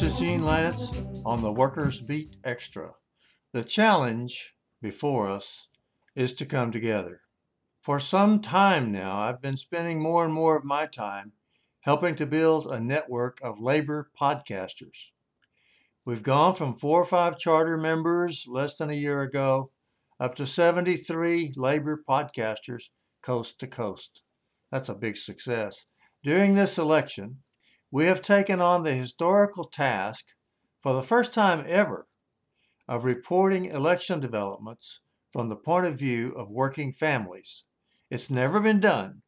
This is Gene Lantz on the Workers Beat Extra. The challenge before us is to come together. For some time now, I've been spending more and more of my time helping to build a network of labor podcasters. We've gone from four or five charter members less than a year ago up to 73 labor podcasters coast to coast. That's a big success. During this election, we have taken on the historical task for the first time ever of reporting election developments from the point of view of working families. It's never been done.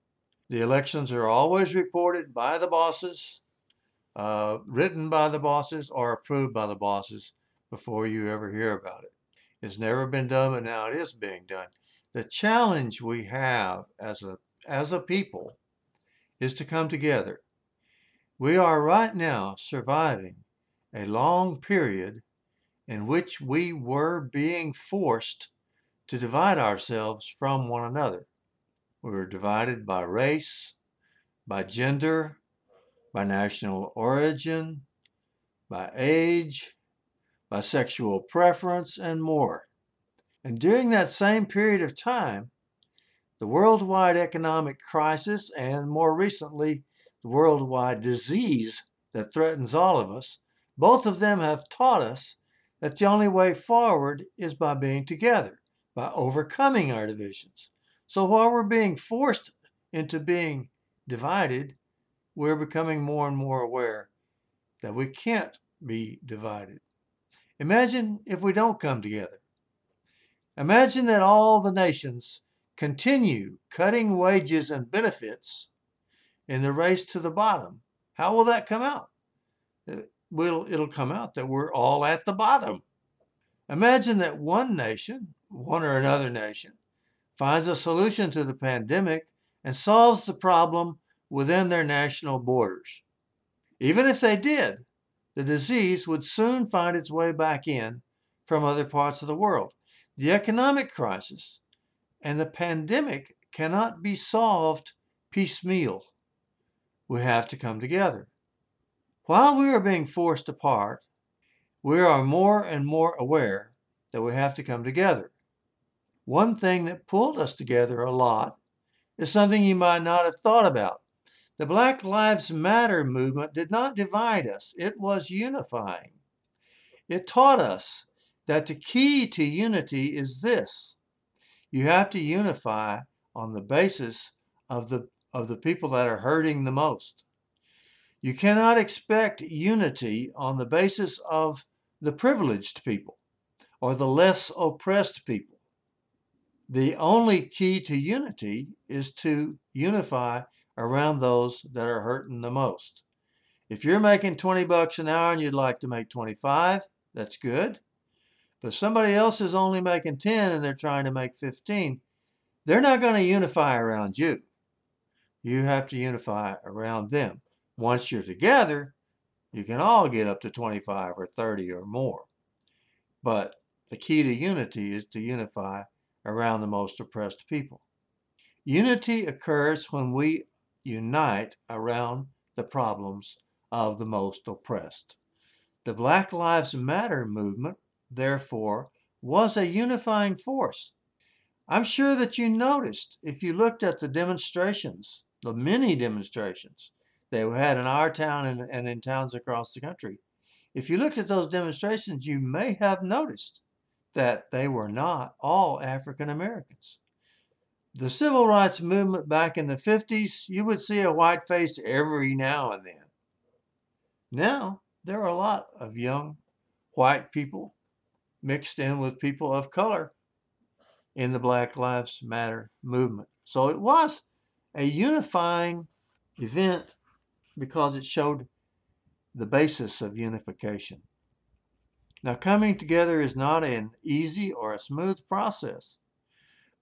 The elections are always reported by the bosses, uh, written by the bosses, or approved by the bosses before you ever hear about it. It's never been done, but now it is being done. The challenge we have as a as a people is to come together we are right now surviving a long period in which we were being forced to divide ourselves from one another. We were divided by race, by gender, by national origin, by age, by sexual preference, and more. And during that same period of time, the worldwide economic crisis and more recently, worldwide disease that threatens all of us, both of them have taught us that the only way forward is by being together, by overcoming our divisions. So while we're being forced into being divided, we're becoming more and more aware that we can't be divided. Imagine if we don't come together. Imagine that all the nations continue cutting wages and benefits in the race to the bottom. How will that come out? It uh, will, it'll come out that we're all at the bottom. Imagine that one nation, one or another nation, finds a solution to the pandemic and solves the problem within their national borders. Even if they did, the disease would soon find its way back in from other parts of the world. The economic crisis and the pandemic cannot be solved piecemeal we have to come together. While we are being forced apart, we are more and more aware that we have to come together. One thing that pulled us together a lot is something you might not have thought about. The Black Lives Matter movement did not divide us, it was unifying. It taught us that the key to unity is this you have to unify on the basis of the of the people that are hurting the most. You cannot expect unity on the basis of the privileged people or the less oppressed people. The only key to unity is to unify around those that are hurting the most. If you're making 20 bucks an hour and you'd like to make 25, that's good. But somebody else is only making 10 and they're trying to make 15, they're not going to unify around you you have to unify around them. Once you're together, you can all get up to 25 or 30 or more. But the key to unity is to unify around the most oppressed people. Unity occurs when we unite around the problems of the most oppressed. The Black Lives Matter movement, therefore, was a unifying force. I'm sure that you noticed if you looked at the demonstrations the many demonstrations they had in our town and, and in towns across the country. If you looked at those demonstrations, you may have noticed that they were not all African Americans. The civil rights movement back in the 50s, you would see a white face every now and then. Now, there are a lot of young white people mixed in with people of color in the Black Lives Matter movement. So it was a unifying event because it showed the basis of unification. Now, coming together is not an easy or a smooth process,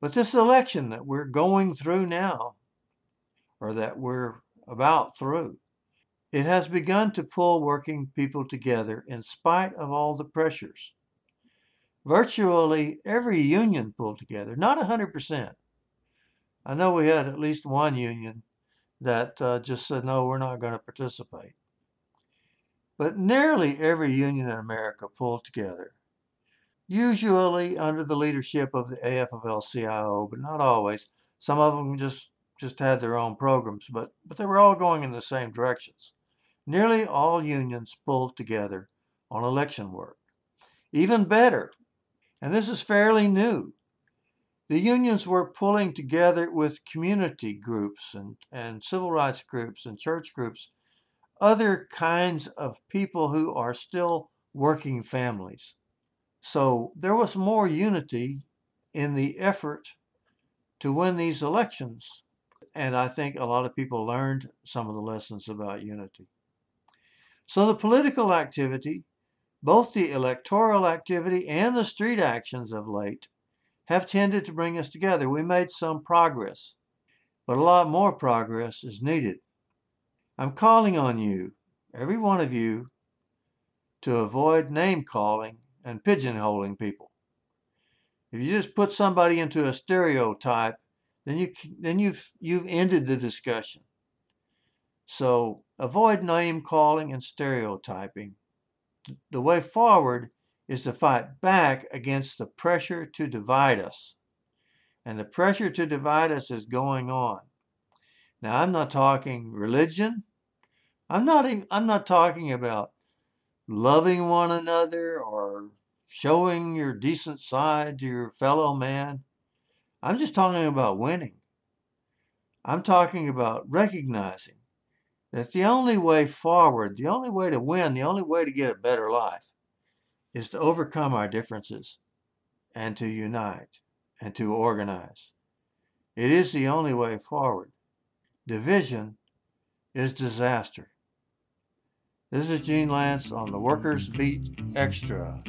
but this election that we're going through now, or that we're about through, it has begun to pull working people together in spite of all the pressures. Virtually every union pulled together, not 100%, I know we had at least one union that uh, just said, no, we're not going to participate. but nearly every union in America pulled together, usually under the leadership of the AFL-CIO, but not always. Some of them just just had their own programs, but but they were all going in the same directions. Nearly all unions pulled together on election work. Even better, and this is fairly new, the unions were pulling together with community groups and, and civil rights groups and church groups, other kinds of people who are still working families. So there was more unity in the effort to win these elections. And I think a lot of people learned some of the lessons about unity. So the political activity, both the electoral activity and the street actions of late, have tended to bring us together. We made some progress, but a lot more progress is needed. I'm calling on you, every one of you, to avoid name calling and pigeonholing people. If you just put somebody into a stereotype, then you then you've you've ended the discussion. So avoid name calling and stereotyping. The way forward is to fight back against the pressure to divide us. And the pressure to divide us is going on. Now I'm not talking religion. I'm not even, I'm not talking about loving one another or showing your decent side to your fellow man. I'm just talking about winning. I'm talking about recognizing that the only way forward, the only way to win, the only way to get a better life is to overcome our differences and to unite and to organize. It is the only way forward. Division is disaster. This is Gene Lantz on the Workers Beat Extra.